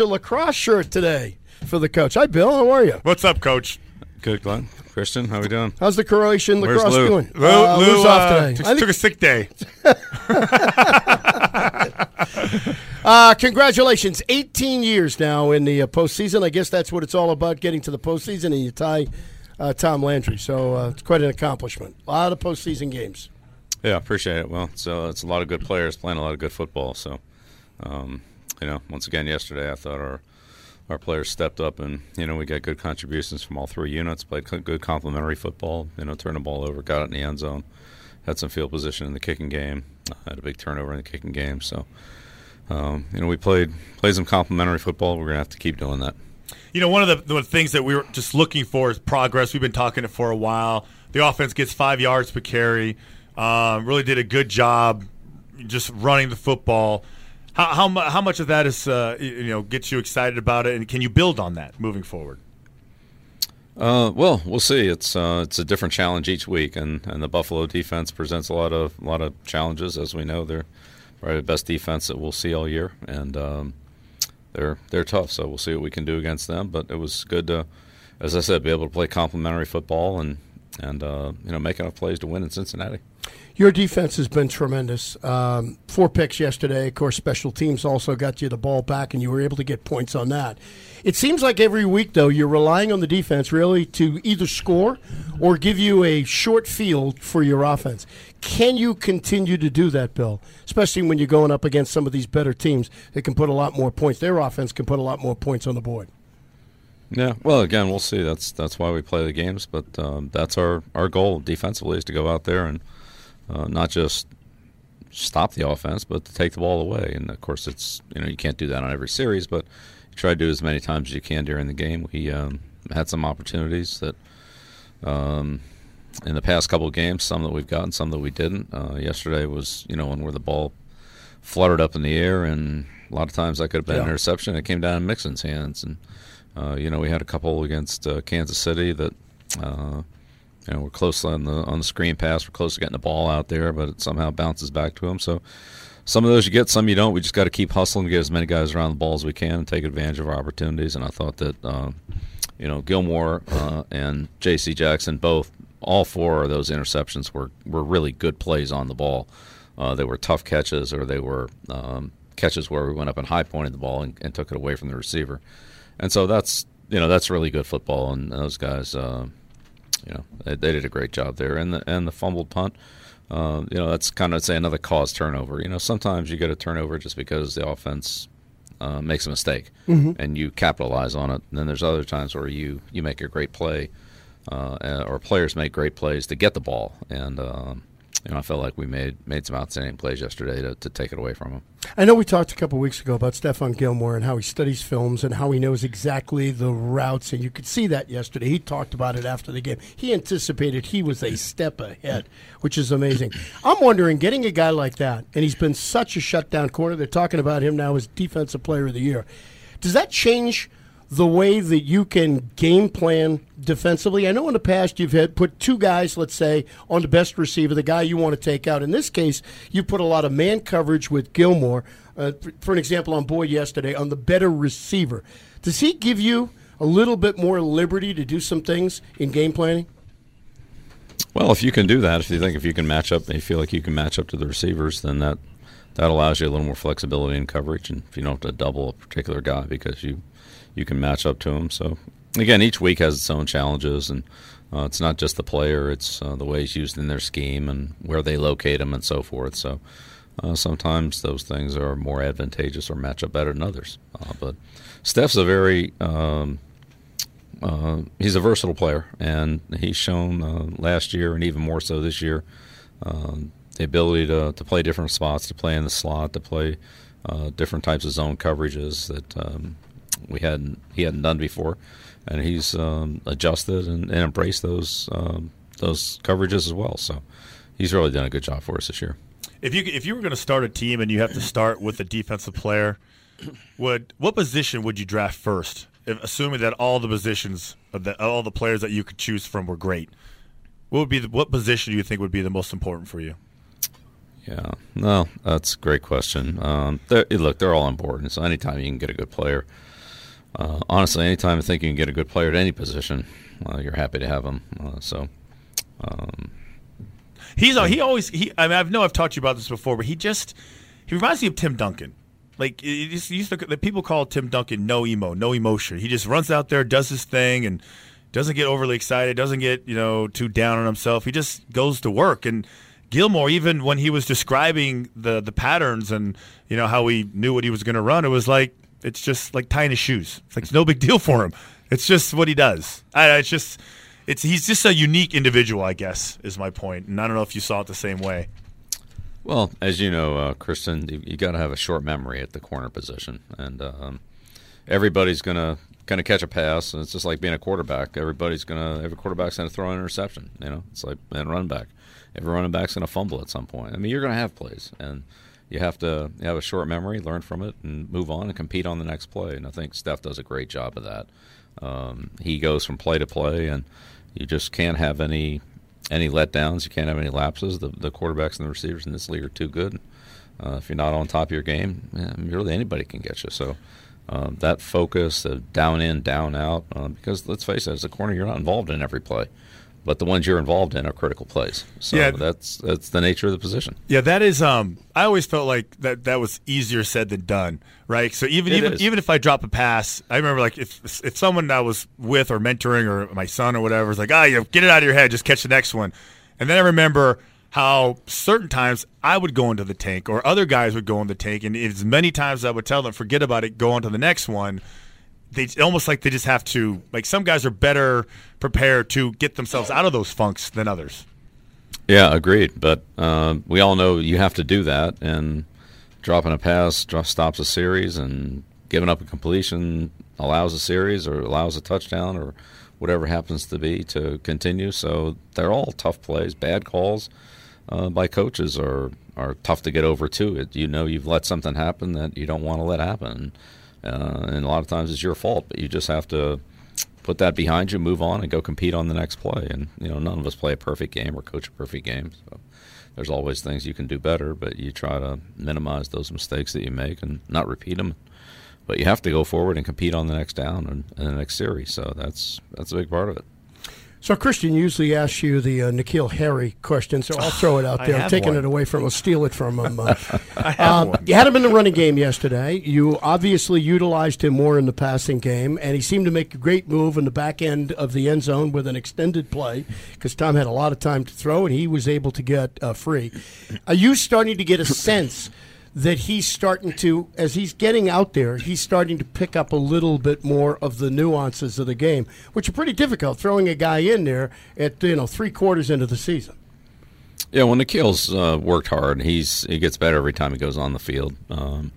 a lacrosse shirt today for the coach. Hi, Bill. How are you? What's up, Coach? Good, Glenn. Christian, how we doing? How's the Croatian Where's lacrosse Lou? doing? Lou, Uh, Lou Lou's uh, off today. Took, I think- took a sick day. uh, congratulations. 18 years now in the uh, postseason. I guess that's what it's all about, getting to the postseason, and you tie uh, Tom Landry. So uh, it's quite an accomplishment. A lot of postseason games. Yeah, appreciate it. Well, it's, uh, it's a lot of good players playing a lot of good football. So, um, you know, once again, yesterday I thought our our players stepped up, and you know we got good contributions from all three units. Played good complementary football. You know, turned the ball over, got it in the end zone, had some field position in the kicking game, had a big turnover in the kicking game. So, um, you know, we played played some complementary football. We're gonna have to keep doing that. You know, one of the, the things that we were just looking for is progress. We've been talking it for a while. The offense gets five yards per carry. Um, really did a good job just running the football. How how, how much of that is uh, you know gets you excited about it, and can you build on that moving forward? Uh, well, we'll see. It's uh, it's a different challenge each week, and, and the Buffalo defense presents a lot of a lot of challenges. As we know, they're probably the best defense that we'll see all year, and um, they're they're tough. So we'll see what we can do against them. But it was good to, as I said, be able to play complementary football and and uh, you know make enough plays to win in Cincinnati. Your defense has been tremendous. Um, four picks yesterday. Of course, special teams also got you the ball back, and you were able to get points on that. It seems like every week, though, you're relying on the defense really to either score or give you a short field for your offense. Can you continue to do that, Bill? Especially when you're going up against some of these better teams that can put a lot more points. Their offense can put a lot more points on the board. Yeah, well, again, we'll see. That's that's why we play the games, but um, that's our, our goal defensively is to go out there and uh, not just stop the offense, but to take the ball away. And of course, it's you know you can't do that on every series, but you try to do it as many times as you can during the game. We um, had some opportunities that um, in the past couple of games, some that we've gotten, some that we didn't. Uh, yesterday was you know when where the ball fluttered up in the air, and a lot of times that could have been an interception. It came down in Mixon's hands, and uh, you know we had a couple against uh, Kansas City that. Uh, you know, we're close on the on the screen pass. We're close to getting the ball out there, but it somehow bounces back to him. So some of those you get, some you don't. We just got to keep hustling get as many guys around the ball as we can and take advantage of our opportunities. And I thought that, um, you know, Gilmore uh, and J.C. Jackson both, all four of those interceptions were were really good plays on the ball. Uh, they were tough catches, or they were um, catches where we went up and high pointed the ball and, and took it away from the receiver. And so that's you know that's really good football, and those guys. You know, they, they did a great job there, and the and the fumbled punt. Uh, you know, that's kind of say another cause turnover. You know, sometimes you get a turnover just because the offense uh, makes a mistake and you capitalize on it. And then there's other times where you you make a great play, uh, or players make great plays to get the ball. And um, you know, I felt like we made made some outstanding plays yesterday to, to take it away from him. I know we talked a couple weeks ago about Stephon Gilmore and how he studies films and how he knows exactly the routes, and you could see that yesterday. He talked about it after the game. He anticipated he was a step ahead, which is amazing. I'm wondering, getting a guy like that, and he's been such a shutdown corner. They're talking about him now as Defensive Player of the Year. Does that change? The way that you can game plan defensively. I know in the past you've had put two guys, let's say, on the best receiver, the guy you want to take out. In this case, you put a lot of man coverage with Gilmore. Uh, for, an example, on Boyd yesterday, on the better receiver. Does he give you a little bit more liberty to do some things in game planning? Well, if you can do that, if you think if you can match up, you feel like you can match up to the receivers, then that that allows you a little more flexibility in coverage, and you don't have to double a particular guy because you you can match up to him. So again, each week has its own challenges, and uh, it's not just the player; it's uh, the way he's used in their scheme and where they locate him and so forth. So uh, sometimes those things are more advantageous or match up better than others. Uh, but Steph's a very um, uh, he's a versatile player, and he's shown uh, last year and even more so this year um, the ability to, to play different spots, to play in the slot, to play uh, different types of zone coverages that um, we hadn't he hadn't done before, and he's um, adjusted and, and embraced those um, those coverages as well. So he's really done a good job for us this year. If you if you were going to start a team and you have to start with a defensive player, would what position would you draft first? If, assuming that all the positions of the, all the players that you could choose from were great, what would be the, what position do you think would be the most important for you? Yeah, no, that's a great question. Um, they're- look, they're all important. So anytime you can get a good player, uh, honestly, anytime I think you can get a good player at any position, uh, you're happy to have them. Uh, so, um, He's he always he. I mean, I know I've talked to you about this before, but he just he reminds me of Tim Duncan. Like it just used to, the people call Tim Duncan no emo, no emotion. He just runs out there, does his thing, and doesn't get overly excited, doesn't get you know too down on himself. He just goes to work. And Gilmore, even when he was describing the the patterns and you know how he knew what he was going to run, it was like it's just like tying his shoes. It's like it's no big deal for him. It's just what he does. I, it's just it's he's just a unique individual, I guess, is my point. And I don't know if you saw it the same way. Well, as you know, uh, Christian, you, you got to have a short memory at the corner position, and um, everybody's gonna gonna catch a pass. And it's just like being a quarterback. Everybody's gonna every quarterback's gonna throw an interception. You know, it's like and run back. Every running back's gonna fumble at some point. I mean, you're gonna have plays, and you have to you have a short memory, learn from it, and move on and compete on the next play. And I think Steph does a great job of that. Um, he goes from play to play, and you just can't have any any letdowns. You can't have any lapses. The, the quarterbacks and the receivers in this league are too good. Uh, if you're not on top of your game, yeah, really anybody can get you. So um, that focus, the down in, down out, uh, because let's face it, as a corner, you're not involved in every play, but the ones you're involved in are critical plays. So Yeah. that's that's the nature of the position. Yeah, that is. Um, I always felt like that that was easier said than done, right? So even It even is. even if I drop a pass, I remember like if if someone I was with or mentoring or my son or whatever is like, ah, you get it out of your head, just catch the next one, and then I remember how certain times I would go into the tank or other guys would go in the tank, and as many times I would tell them, forget about it, go on to the next one. They almost like they just have to like some guys are better prepared to get themselves out of those funks than others. Yeah, agreed. But um, we all know you have to do that, and dropping a pass dro- stops a series, and giving up a completion allows a series or allows a touchdown or whatever happens to be to continue. So they're all tough plays. Bad calls uh, by coaches are are tough to get over too. It, you know you've let something happen that you don't want to let happen, uh, and a lot of times it's your fault. But you just have to put that behind you, move on, and go compete on the next play. And you know, none of us play a perfect game or coach a perfect game. So there's always things you can do better, but you try to minimize those mistakes that you make and not repeat them. But you have to go forward and compete on the next down and, and the next series. So that's that's a big part of it. So Christian usually asks you the uh, N'Keal Harry question, so I'll throw it out there. I'm taking one. it away from him. I'll steal it from him. Uh, I have um, one. you had him in the running game yesterday. You obviously utilized him more in the passing game, and he seemed to make a great move in the back end of the end zone with an extended play because Tom had a lot of time to throw, and he was able to get uh, free. Are you starting to get a sense? That he's starting to, as he's getting out there, he's starting to pick up a little bit more of the nuances of the game, which are pretty difficult. Throwing a guy in there at you know three quarters into the season. Yeah, well, N'Keal's uh, worked hard. He's he gets better every time he goes on the field, um,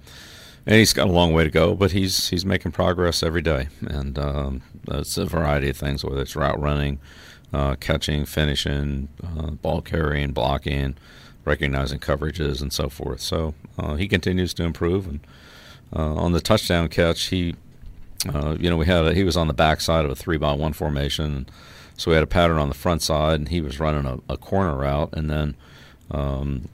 and he's got a long way to go. But he's he's making progress every day, and um, it's a variety of things, whether it's route running, uh, catching, finishing, uh, ball carrying, blocking, recognizing coverages, and so forth. So uh, he continues to improve. And uh, on the touchdown catch, he uh, you know, we had a, he was on the backside of a three by one formation, so we had a pattern on the front side, and he was running a, a corner route, and then um,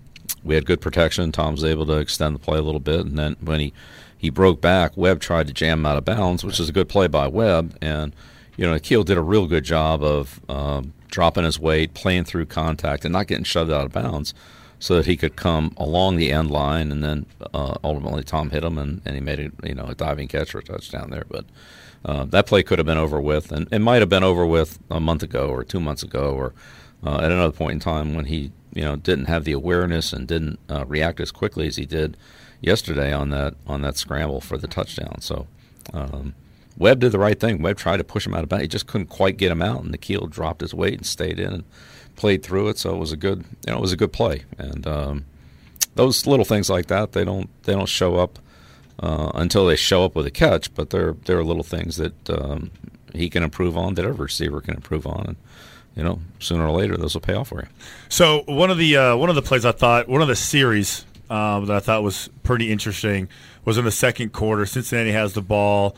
we had good protection. Tom was able to extend the play a little bit, and then when he he broke back, Webb tried to jam him out of bounds, which is a good play by Webb, and you know, Keel did a real good job of um, dropping his weight, playing through contact, and not getting shoved out of bounds so that he could come along the end line, and then uh, ultimately Tom hit him, and, and he made it, you know, a diving catch or a touchdown there. But uh, that play could have been over with, and it might have been over with a month ago or two months ago, or uh, at another point in time when he, you know, didn't have the awareness and didn't uh, react as quickly as he did yesterday on that on that scramble for the touchdown. So. Um, Webb did the right thing. Webb tried to push him out of bounds. He just couldn't quite get him out, and N'Keal dropped his weight and stayed in and played through it. So it was a good, you know, it was a good play. And um, those little things like that, they don't they don't show up uh, until they show up with a catch. But they're they're little things that um, he can improve on, that every receiver can improve on, and you know, sooner or later those will pay off for you. So one of the uh, one of the plays I thought one of the series um, that I thought was pretty interesting was in the second quarter. Cincinnati has the ball,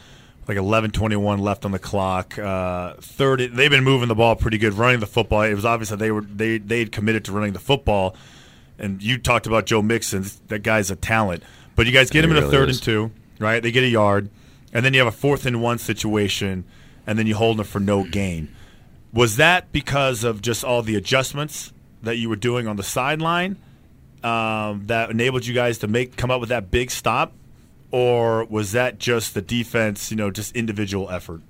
like 11:21 left on the clock. Uh, third, they've been moving the ball pretty good, running the football. It was obvious that they were they they had committed to running the football. and you talked about Joe Mixon. That guy's a talent. But you guys get him in a third is. and two, right? They get a yard, and then you have a fourth and one situation, and then you hold them for no gain. Was that because of just all the adjustments that you were doing on the sideline um, that enabled you guys to make come up with that big stop, or was that just the defense? You know, just individual effort.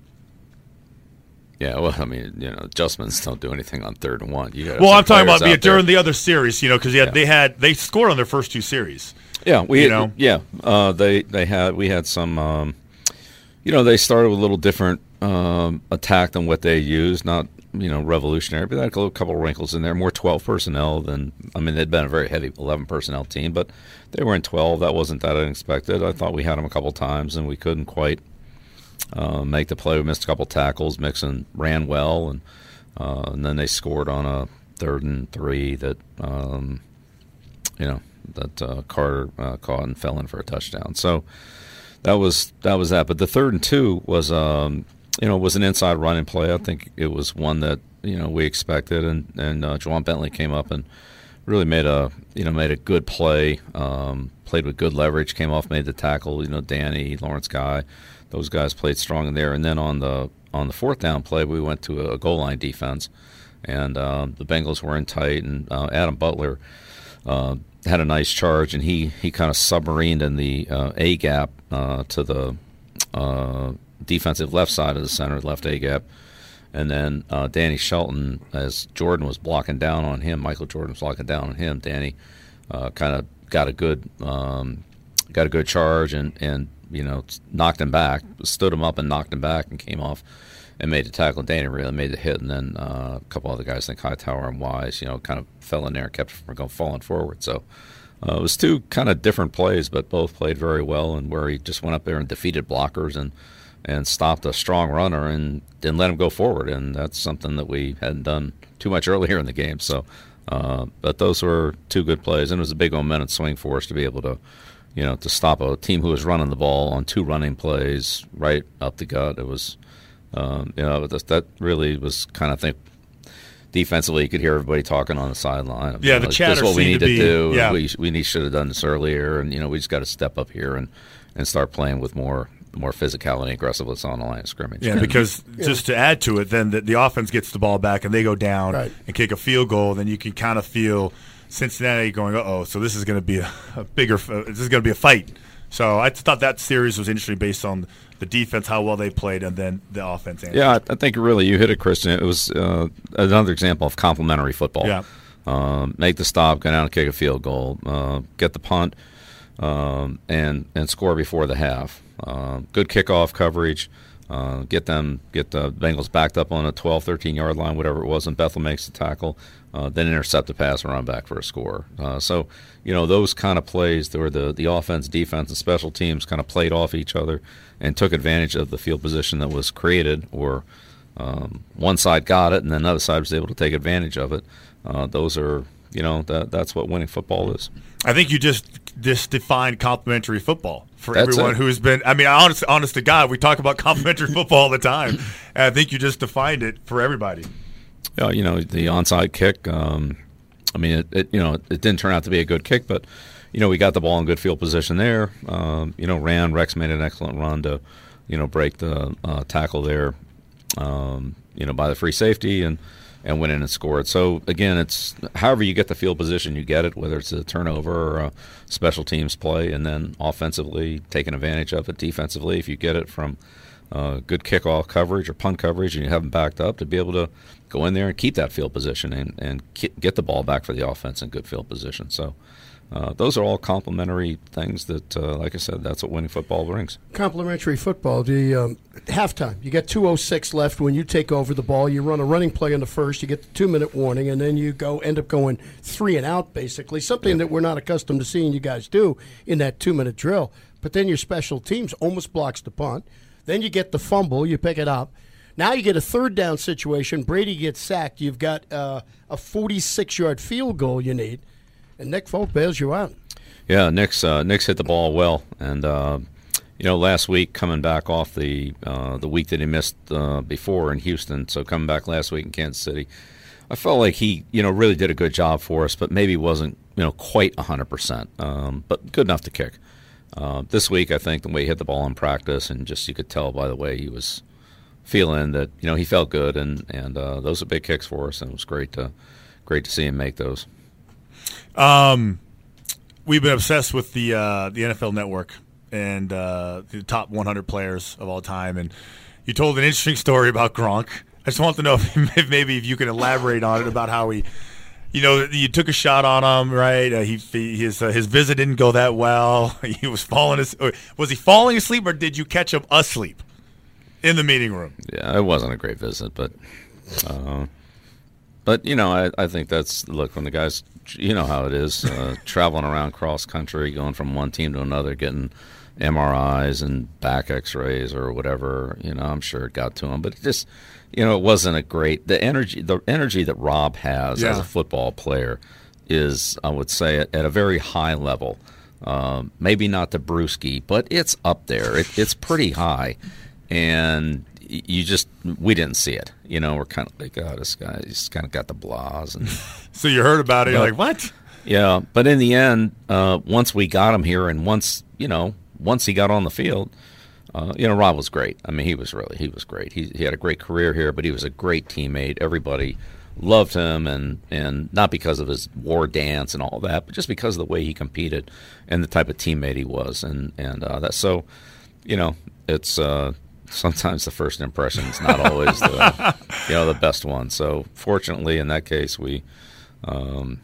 Yeah, well, I mean, you know, adjustments don't do anything on third and one. You Well, I'm talking about the, during the other series, you know, because Yeah. they had they scored on their first two series. Yeah, we you know? yeah uh, they they had we had some um, you know they started with a little different um, attack than what they used not you know revolutionary but had a couple of wrinkles in there. More 12 personnel than I mean they'd been a very heavy 11 personnel team but they were in 12 that wasn't that unexpected. I thought we had them a couple times and we couldn't quite uh, make the play. We missed a couple tackles. Mixon ran well and uh, and then they scored on a third and three that um, you know that uh, Carter uh, caught and fell in for a touchdown. So that was that was that. But the third and two was um, you know was an inside running play. I think it was one that you know we expected, and and uh, Ja'Whaun Bentley came up and really made a you know made a good play. Um, played with good leverage, came off, made the tackle. You know, Danny Lawrence Guy, those guys played strong in there. And then on the on the fourth down play, we went to a goal line defense, and um, the Bengals were in tight, and uh, Adam Butler uh, had a nice charge, and he he kind of submarined in the uh, A gap uh, to the uh, defensive left side of the center, left A gap. And then uh, Danny Shelton, as Jordan was blocking down on him, Michael Jordan was blocking down on him. Danny uh, kind of got a good um, got a good charge and and you know knocked him back, stood him up and knocked him back, and came off and made the tackle. Danny really made the hit, and then uh, a couple other guys, like Hightower and Wise, you know, kind of fell in there and kept from going falling forward. So uh, it was two kind of different plays, but both played very well, and where he just went up there and defeated blockers and and stopped a strong runner and didn't let him go forward, and that's something that we hadn't done too much earlier in the game. So, uh, but those were two good plays, and it was a big momentum swing for us to be able to, you know, to stop a team who was running the ball on two running plays right up the gut. It was, um, you know, that, that really was kind of think. Defensively, you could hear everybody talking on the sideline. Yeah, You the know, chatter This is what we need to to, do. yeah. We, we need should have done this earlier, and you know we just got to step up here and, and start playing with more more physicality and aggressiveness on the line of scrimmage. Yeah, And- because just to add to it, then the, the offense gets the ball back and they go down Right. and kick a field goal. Then you can kind of feel Cincinnati going, "Uh oh, so this is going to be a, a bigger, uh, this is going to be a fight." So I thought that series was interesting based on the defense, how well they played, and then the offense. answered. Yeah, I, I think really you hit it, Christian. It was uh, another example of complementary football. Yeah. Um, make the stop, go down and kick a field goal, uh, get the punt, um, and and score before the half. Uh, good kickoff coverage. Uh, get them, get the Bengals backed up on a 12, 13 yard line, whatever it was, and Bethel makes the tackle. Uh, then intercept the pass and run back for a score. Uh, so, you know, those kind of plays where the, the offense, defense, and special teams kind of played off each other and took advantage of the field position that was created, or um, one side got it and then the other side was able to take advantage of it. Uh, those are, you know, that that's what winning football is. I think you just just defined complementary football for That's everyone it. who's been. I mean, honest, honest to God, we talk about complementary football all the time, and I think you just defined it for everybody. Yeah, you know the onside kick. Um, I mean, it, it you know it didn't turn out to be a good kick, but you know we got the ball in good field position there. Um, you know, ran Rex made an excellent run to you know break the uh, tackle there. Um, you know, by the free safety and and went in and scored. So again, it's however you get the field position, you get it, whether it's a turnover or a special teams play, and then offensively taking advantage of it. Defensively, if you get it from uh, good kickoff coverage or punt coverage, and you have them backed up to be able to go in there and keep that field position and and get the ball back for the offense in good field position. So. Uh, those are all complementary things that, uh, like I said, that's what winning football brings. Complementary football. The um, halftime. You got 206 left when you take over the ball. You run a running play in the first. You get the two minute warning, and then you go end up going three and out basically. Something that we're not accustomed to seeing you guys do in that two minute drill. But then your special teams almost blocks the punt. Then you get the fumble. You pick it up. Now you get a third down situation. Brady gets sacked. You've got uh, a 46 yard field goal you need, and Nick Folk bails you out. Yeah, Nick's uh, Nick's hit the ball well, and uh, you know last week coming back off the uh, the week that he missed uh, before in Houston, so coming back last week in Kansas City, I felt like he you know really did a good job for us, but maybe wasn't you know, quite 100%, um, but good enough to kick. Uh, this week, I think the way he hit the ball in practice, and just you could tell by the way he was feeling that you know he felt good, and and uh, those are big kicks for us, and it was great to great to see him make those. Um, we've been obsessed with the uh, the NFL Network and uh, the top 100 players of all time, and you told an interesting story about Gronk. I just want to know if maybe if you can elaborate on it about how he you know, you took a shot on him, right? Uh, he his uh, his visit didn't go that well. He was falling. Asleep. Was he falling asleep, or did you catch him asleep in the meeting room? Yeah, it wasn't a great visit, but uh, but you know, I, I think that's look when the guys, you know how it is, uh, traveling around cross country, going from one team to another, getting MRIs and back X-rays or whatever. You know, I'm sure it got to him, but it just you know, it wasn't a great the energy the energy that Rob has yeah. as a football player is I would say at, at a very high level. Um, maybe not the Bruschi, but it's up there. It, it's pretty high, and you just we didn't see it. You know, we're kind of like, oh, this guy he's kind of got the blahs. And so you heard about it, but, you're like, what? Yeah, but in the end, uh, once we got him here, and once you know, once he got on the field, uh, you know, Rob was great. I mean, he was really he was great. He he had a great career here, but he was a great teammate. Everybody loved him, and and not because of his war dance and all that, but just because of the way he competed and the type of teammate he was, and and uh, that so, you know, it's. Uh, sometimes the first impression is not always the you know the best one. So fortunately, in that case, we um,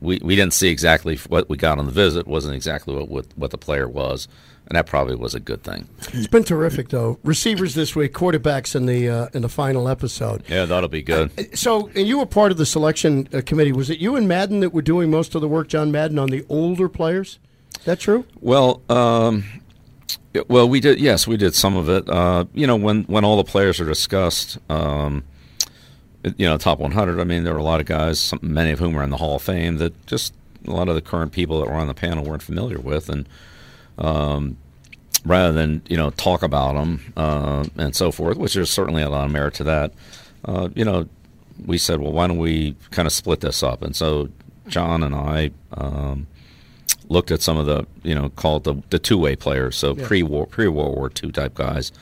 we we didn't see exactly what we got on the visit. wasn't exactly what what, what the player was and that probably was a good thing. It's been terrific, though. Receivers this week, quarterbacks in the uh, in the final episode. Yeah, that'll be good. Uh, so, and you were part of the selection uh, committee. Was it you and Madden that were doing most of the work, John Madden, on the older players? Is That true? Well, um, well, we did. Yes, we did some of it. Uh, you know, when when all the players are discussed. Um, you know, top 100. I mean, there were a lot of guys, some, many of whom are in the Hall of Fame, that just a lot of the current people that were on the panel weren't familiar with, and um, rather than you know talk about them uh, and so forth, which there's certainly a lot of merit to that. Uh, you know, we said, well, why don't we kind of split this up? And so John and I um, looked at some of the you know called the the two way players, so yeah. pre war pre World War II type guys.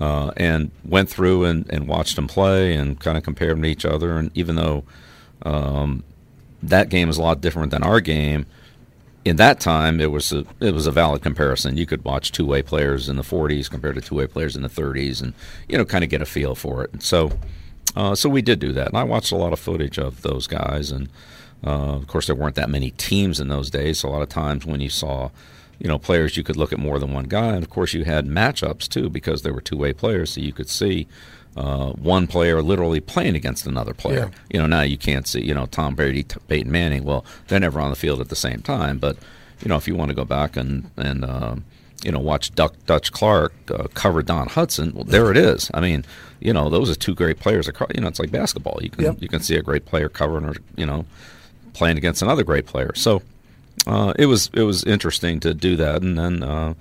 Uh, and went through and, and watched them play and kind of compared them to each other. And even though um, that game is a lot different than our game, in that time it was a it was a valid comparison. You could watch two way players in the 40s compared to two way players in the 30s, and you know kind of get a feel for it. And so, uh, so we did do that, and I watched a lot of footage of those guys. And uh, of course, there weren't that many teams in those days, so a lot of times when you saw you know players, you could look at more than one guy, and of course you had matchups too because there were two way players, so you could see uh, one player literally playing against another player. Yeah. You know, now you can't see, you know, Tom Brady, Peyton Manning. Well, they're never on the field at the same time. But, you know, if you want to go back and, and uh, you know, watch Duck, Dutch Clark uh, cover Don Hutson, well, there it is. I mean, you know, those are two great players. Across, you know, it's like basketball. You can, yep. you can see a great player covering or, you know, playing against another great player. So uh, it was it was interesting to do that. And then, uh,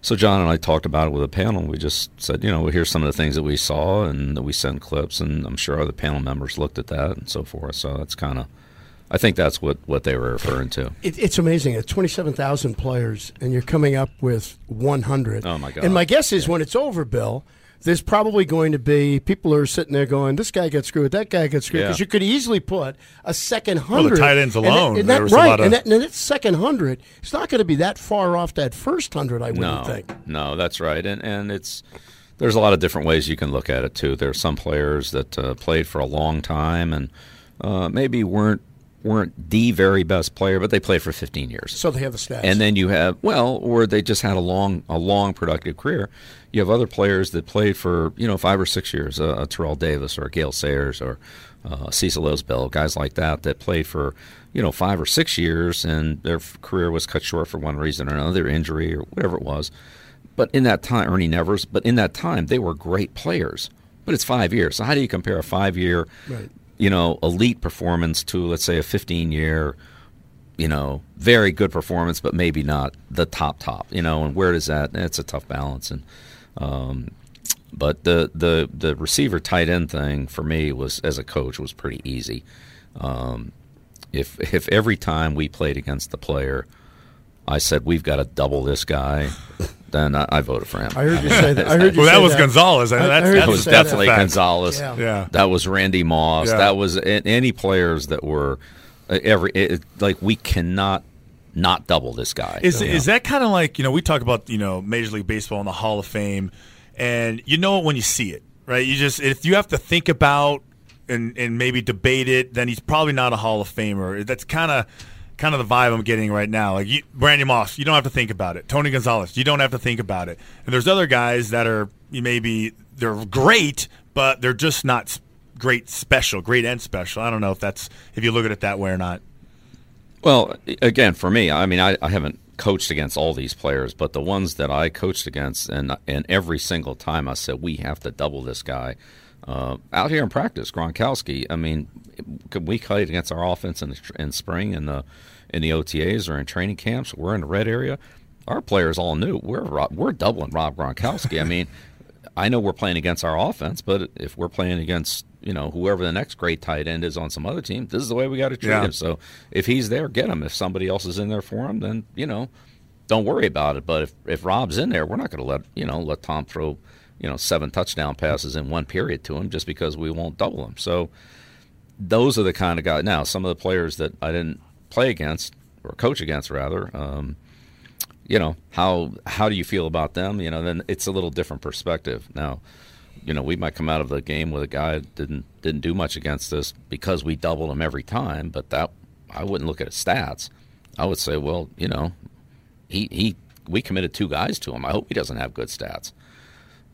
so John and I talked about it with a panel. We just said, you know, here's some of the things that we saw, and we sent clips, and I'm sure other panel members looked at that and so forth. So that's kind of, I think that's what, what they were referring to. It, it's amazing. It's 27,000 players, and you're coming up with 100. Oh my God! And my guess is yeah. when it's over, Bill there's probably going to be people are sitting there going, "This guy gets screwed, that guy gets screwed," because yeah. you could easily put a second hundred. Well, the tight ends alone, and that, and that right, of... and, that, and that second hundred, it's not going to be that far off that first hundred. I wouldn't no, think. No, that's right, and and it's there's a lot of different ways you can look at it too. There are some players that uh, played for a long time and uh, maybe weren't weren't the very best player, but they played for 15 years. So they have the stats. And then you have well, or they just had a long a long productive career. You have other players that played for you know five or six years, uh, Terrell Davis or Gale Sayers or uh, Cecil Isbell, guys like that that played for you know five or six years, and their career was cut short for one reason or another, injury or whatever it was. But in that time, Ernie Nevers. But in that time, they were great players. But it's five years. So how do you compare a five-year right you know, elite performance to let's say a 15 year, you know, very good performance, but maybe not the top top, you know, and where does that? It's a tough balance, and um, but the the the receiver tight end thing for me was as a coach was pretty easy. Um, if if every time we played against the player, I said we've got to double this guy, then I, I voted for him. I heard you say that. I heard you Well, that say was Gonzalez. I I- I that's, heard That was say that. definitely. Gonzalez. Yeah. Yeah. That was Randy Moss. Yeah. That was any players that were uh, every it, like we cannot not double this guy. Is You is know? that kind of like you know we talk about you know Major League Baseball and the Hall of Fame, and you know it when you see it, right? You just if you have to think about and and maybe debate it, then he's probably not a Hall of Famer. That's kind of kind of the vibe I'm getting right now. Like you, Randy Moss, you don't have to think about it. Tony Gonzalez, you don't have to think about it. And there's other guys that are maybe they're great, but they're just not great special, great and special. I don't know if that's if you look at it that way or not. Well, again, for me, I mean, I, I haven't coached against all these players, but the ones that I coached against, and and every single time I said we have to double this guy. Uh, out here in practice, Gronkowski. I mean, could we played against our offense in, the, in spring in the in the OTAs or in training camps. We're in the red area. Our players all knew we're we're doubling Rob Gronkowski. I mean, I know we're playing against our offense, but if we're playing against you know whoever the next great tight end is on some other team, this is the way we got to treat Yeah. him. So if he's there, get him. If somebody else is in there for him, then you know, don't worry about it. But if if Rob's in there, we're not going to let you know let Tom throw you know seven touchdown passes in one period to him just because we won't double him. So those are the kind of guys. Now, some of the players that I didn't play against or coach against, rather. Um, you know how how do you feel about them? You know, then it's a little different perspective. Now, you know, we might come out of the game with a guy didn't didn't do much against us because we doubled him every time. But that I wouldn't look at his stats. I would say, well, you know, he he we committed two guys to him. I hope he doesn't have good stats.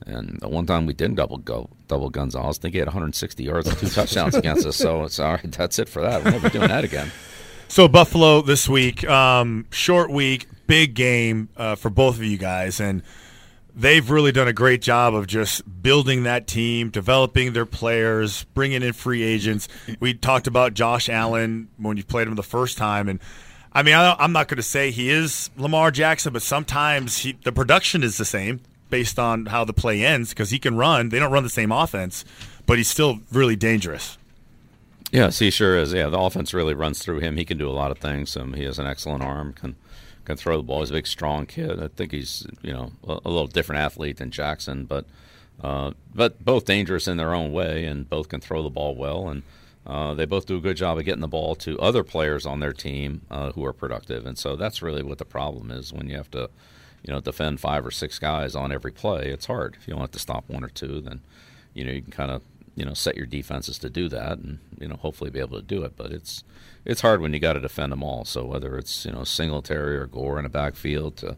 And the one time we didn't double go double Gonzalez, I think he had 160 yards and two touchdowns against us. So it's all right. That's it for that. We're never doing that again. So Buffalo this week, um, short week, big game uh, for both of you guys, and they've really done a great job of just building that team, developing their players, bringing in free agents. We talked about Josh Allen when you played him the first time, and I mean, I, I'm not going to say he is Lamar Jackson, but sometimes he, the production is the same based on how the play ends because he can run. They don't run the same offense, but he's still really dangerous. Yes, he sure is. Yeah, the offense really runs through him. He can do a lot of things. Um, he has an excellent arm. Can can throw the ball. He's a big, strong kid. I think he's you know a, a little different athlete than Jackson, but uh, but both dangerous in their own way, and both can throw the ball well. And uh, they both do a good job of getting the ball to other players on their team uh, who are productive. And so that's really what the problem is when you have to you know defend five or six guys on every play. It's hard. If you don't have to stop one or two, then you know you can kind of you know set your defenses to do that and you know hopefully be able to do it but it's it's hard when you got to defend them all so whether it's you know Singletary or Gore in the backfield to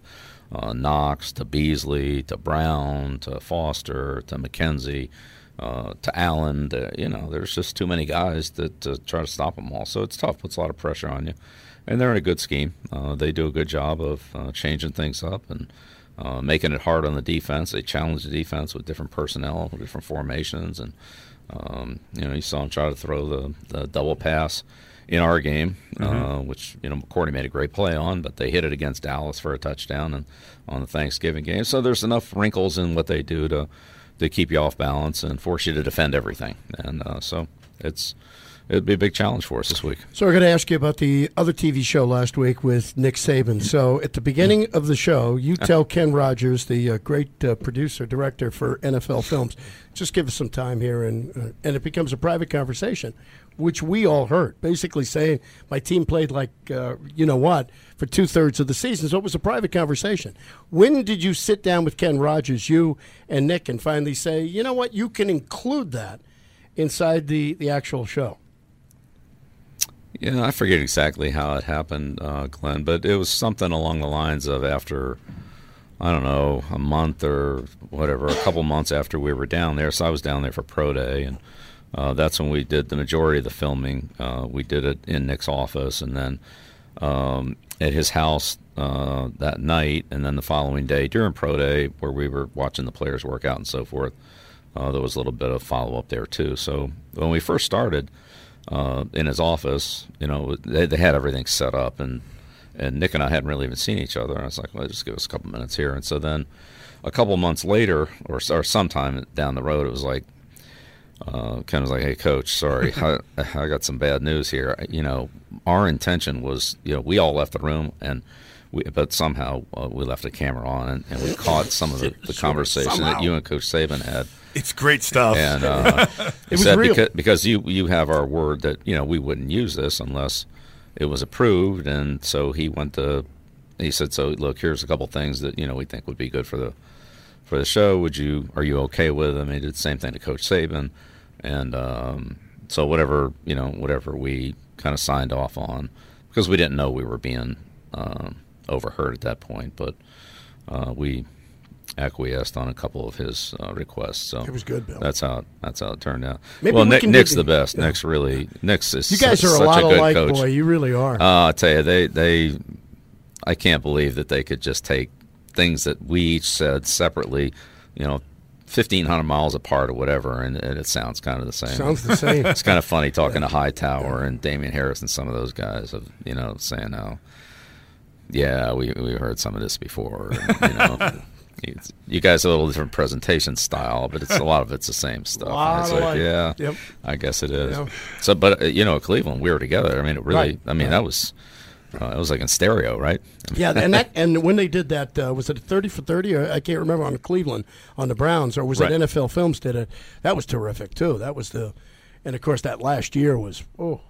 uh, Knox to Beasley to Brown to Foster to McKenzie uh, to Allen to, you know there's just too many guys that to try to stop them all so it's tough puts a lot of pressure on you and they're in a good scheme uh, they do a good job of uh, changing things up and uh, making it hard on the defense. They challenge the defense with different personnel, different formations, and um, you know you saw them try to throw the, the double pass in our game, uh, which you know McCourty made a great play on, but they hit it against Dallas for a touchdown and on the Thanksgiving game. So there's enough wrinkles in what they do to to keep you off balance and force you to defend everything, and uh, so it's it'd be a big challenge for us this week. So we're going to ask you about the other TV show last week with Nick Saban. So at the beginning of the show, you tell Ken Rodgers, the uh, great uh, producer director for NFL Films, just give us some time here, and uh, and it becomes a private conversation, which we all heard, basically saying my team played like uh, you know what for two thirds of the season. So it was a private conversation. When did you sit down with Ken Rodgers, you and Nick, and finally say, you know what, you can include that inside the the actual show? Yeah, I forget exactly how it happened, uh, Glenn, but it was something along the lines of after, I don't know, a month or whatever, a couple months after we were down there. So I was down there for Pro Day, and uh, that's when we did the majority of the filming. Uh, we did it in Nick's office, and then um, at his house uh, that night, and then the following day during Pro Day, where we were watching the players work out and so forth. Uh, there was a little bit of follow up there too. So when we first started, uh, in his office. You know, they, they had everything set up, and and Nick and I hadn't really even seen each other. And I was like, well, just give us a couple minutes here. And so then, a couple months later, or or sometime down the road, it was like, uh, Ken was like, "Hey, coach, sorry, I, I got some bad news here. You know, our intention was, you know, we all left the room and." We, but somehow uh, we left the camera on and, and we caught some of the, the conversation Somehow. that you and Coach Saban had. It's great stuff. And uh, he was said real. because, because you you have our word that you know we wouldn't use this unless it was approved, and so he went to. He said, "So look, here's a couple things that you know we think would be good for the for the show. Would you are you okay with them?" He did the same thing to Coach Saban, and um, so whatever you know whatever we kind of signed off on because we didn't know we were being um, overheard at that point, but uh, we acquiesced on a couple of his uh, requests. So It was good, Bill. That's how it, that's how it turned out. Maybe well, we Nick, Nick's the- best. yeah. Nick's really Nick's is You guys such, are a lot a good alike, coach. boy. You really are. Uh, I tell you, they they I can't believe that they could just take things that we each said separately, you know, fifteen hundred miles apart or whatever, and, and it sounds kind of the same. Sounds the same. it's kind of funny talking to Hightower and Damien Harris and some of those guys of you know saying how, yeah, we we heard some of this before, and, you know. You guys have a little different presentation style, but it's a lot of it's the same stuff. And Lot it's of like, like- yeah, Yep. I guess it is. Yep. So, but uh, you know, Cleveland, we were together. I mean, it really. Right, I mean, right. that was uh, it was like in stereo, right? Yeah, and that and when they did that, uh, was it thirty for thirty? Or I can't remember on Cleveland on the Browns, or was Right. it NFL Films did it? That was terrific too. That was the, and of course that last year was oh,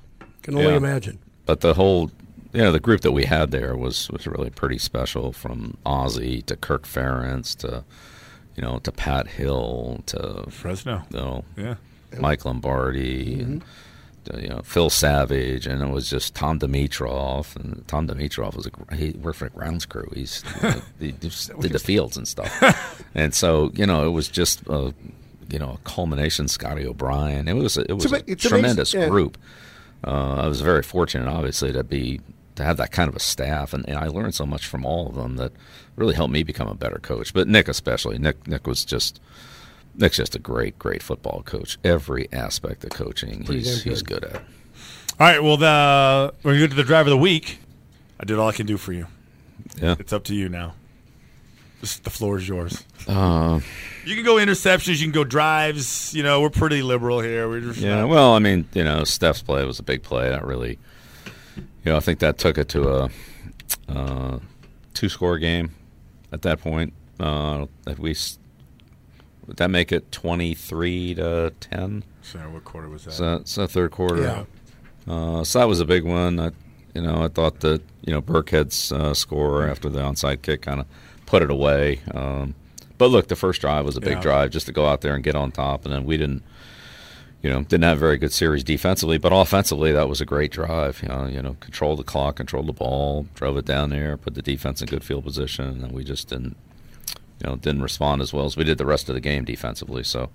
can only Yeah. imagine. But the whole, you know, the group that we had there was was really pretty special. From Ozzie to Kirk Ferentz to, you know, to Pat Hill to Fresno. you know, Yeah. Mike Lombardi and uh, you know Phil Savage, and it was just Tom Dimitroff. And Tom Dimitroff was a he worked for grounds crew. He's he just did the fields and stuff. and so you know it was just a you know a culmination. Scotty O'Brien. It was a, it was a amazing, tremendous yeah. group. Uh, I was very fortunate, obviously, to be to have that kind of a staff, and, and I learned so much from all of them that really helped me become a better coach. But Nick, especially, Nick Nick was just Nick's just a great, great football coach. Every aspect of coaching, Pretty he's damn he's good. good at. All right. Well, the we're going to the drive of the week. I did all I can do for you. Yeah. It's up to you now. Just the floor is yours. Uh, You can go interceptions. You can go drives. You know, we're pretty liberal here. We're just yeah. not- Well, I mean, you know, Steph's play was a big play. That really, you know, I think that took it to a uh, two-score game at that point. Uh, at least would that make it twenty-three to ten? So what quarter was that? So it's the third quarter. Yeah. Uh, so that was a big one. I, you know, I thought that you know Burkhead's uh, score after the onside kick kind of put it away. Um, but look, the first drive was a big Yeah. drive just to go out there and get on top, and then we didn't. You know, didn't have a very good series defensively, but offensively that was a great drive. You know, you know, controlled the clock, control the ball, drove it down there, put the defense in good field position, and we just didn't, you know, didn't respond as well as we did the rest of the game defensively. So,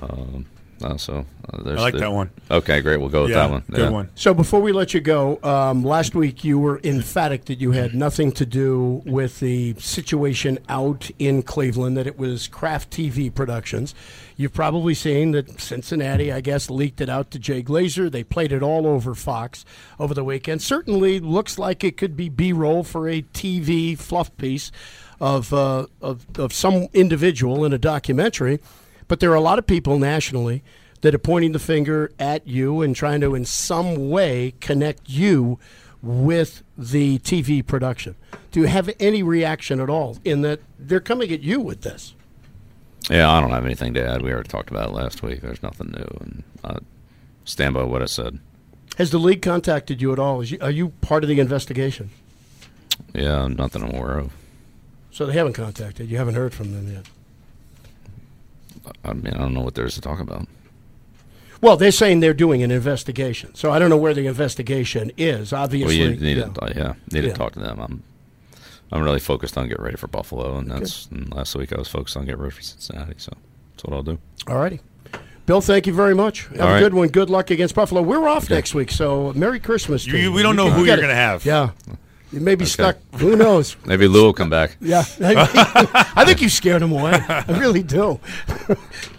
um, uh, so uh, there's I like the- that one. Okay, great. We'll go with yeah, that one. good Yeah. one. So before we let you go, um, last week you were emphatic that you had nothing to do with the situation out in Cleveland, that it was Kraft TV Productions. You've probably seen that Cincinnati, I guess, leaked it out to Jay Glazer. They played it all over Fox over the weekend. Certainly looks like it could be B-roll for a TV fluff piece of, uh, of, of some individual in a documentary. But there are a lot of people nationally that are pointing the finger at you and trying to, in some way, connect you with the TV production. Do you have any reaction at all in that they're coming at you with this? Yeah, I don't have anything to add. We already talked about it last week. There's nothing new, and I stand by what I said. Has the league contacted you at all? Is you, are you part of the investigation? Yeah, nothing I'm aware of. So they haven't contacted. You haven't heard from them yet. I mean, I don't know what there is to talk about. Well, they're saying they're doing an investigation. So I don't know where the investigation is. Well, Obviously, you need yeah. to, yeah, need Yeah. to talk to them. I'm, I'm really focused on getting ready for Buffalo, and that's and last week I was focused on getting ready for Cincinnati. So that's what I'll do. All righty. Bill, thank you very much. Have All a right. good one. Good luck against Buffalo. We're off next week, so Merry Christmas. to You- you. we don't know You who you're gonna have. Yeah. You may be stuck. Who knows? Maybe Lou will come back. Yeah. I think you scared him away. I really do. All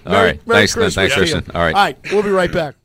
right. Thanks, Glenn. Thanks, to you. Christian. All right. All right. We'll be right back.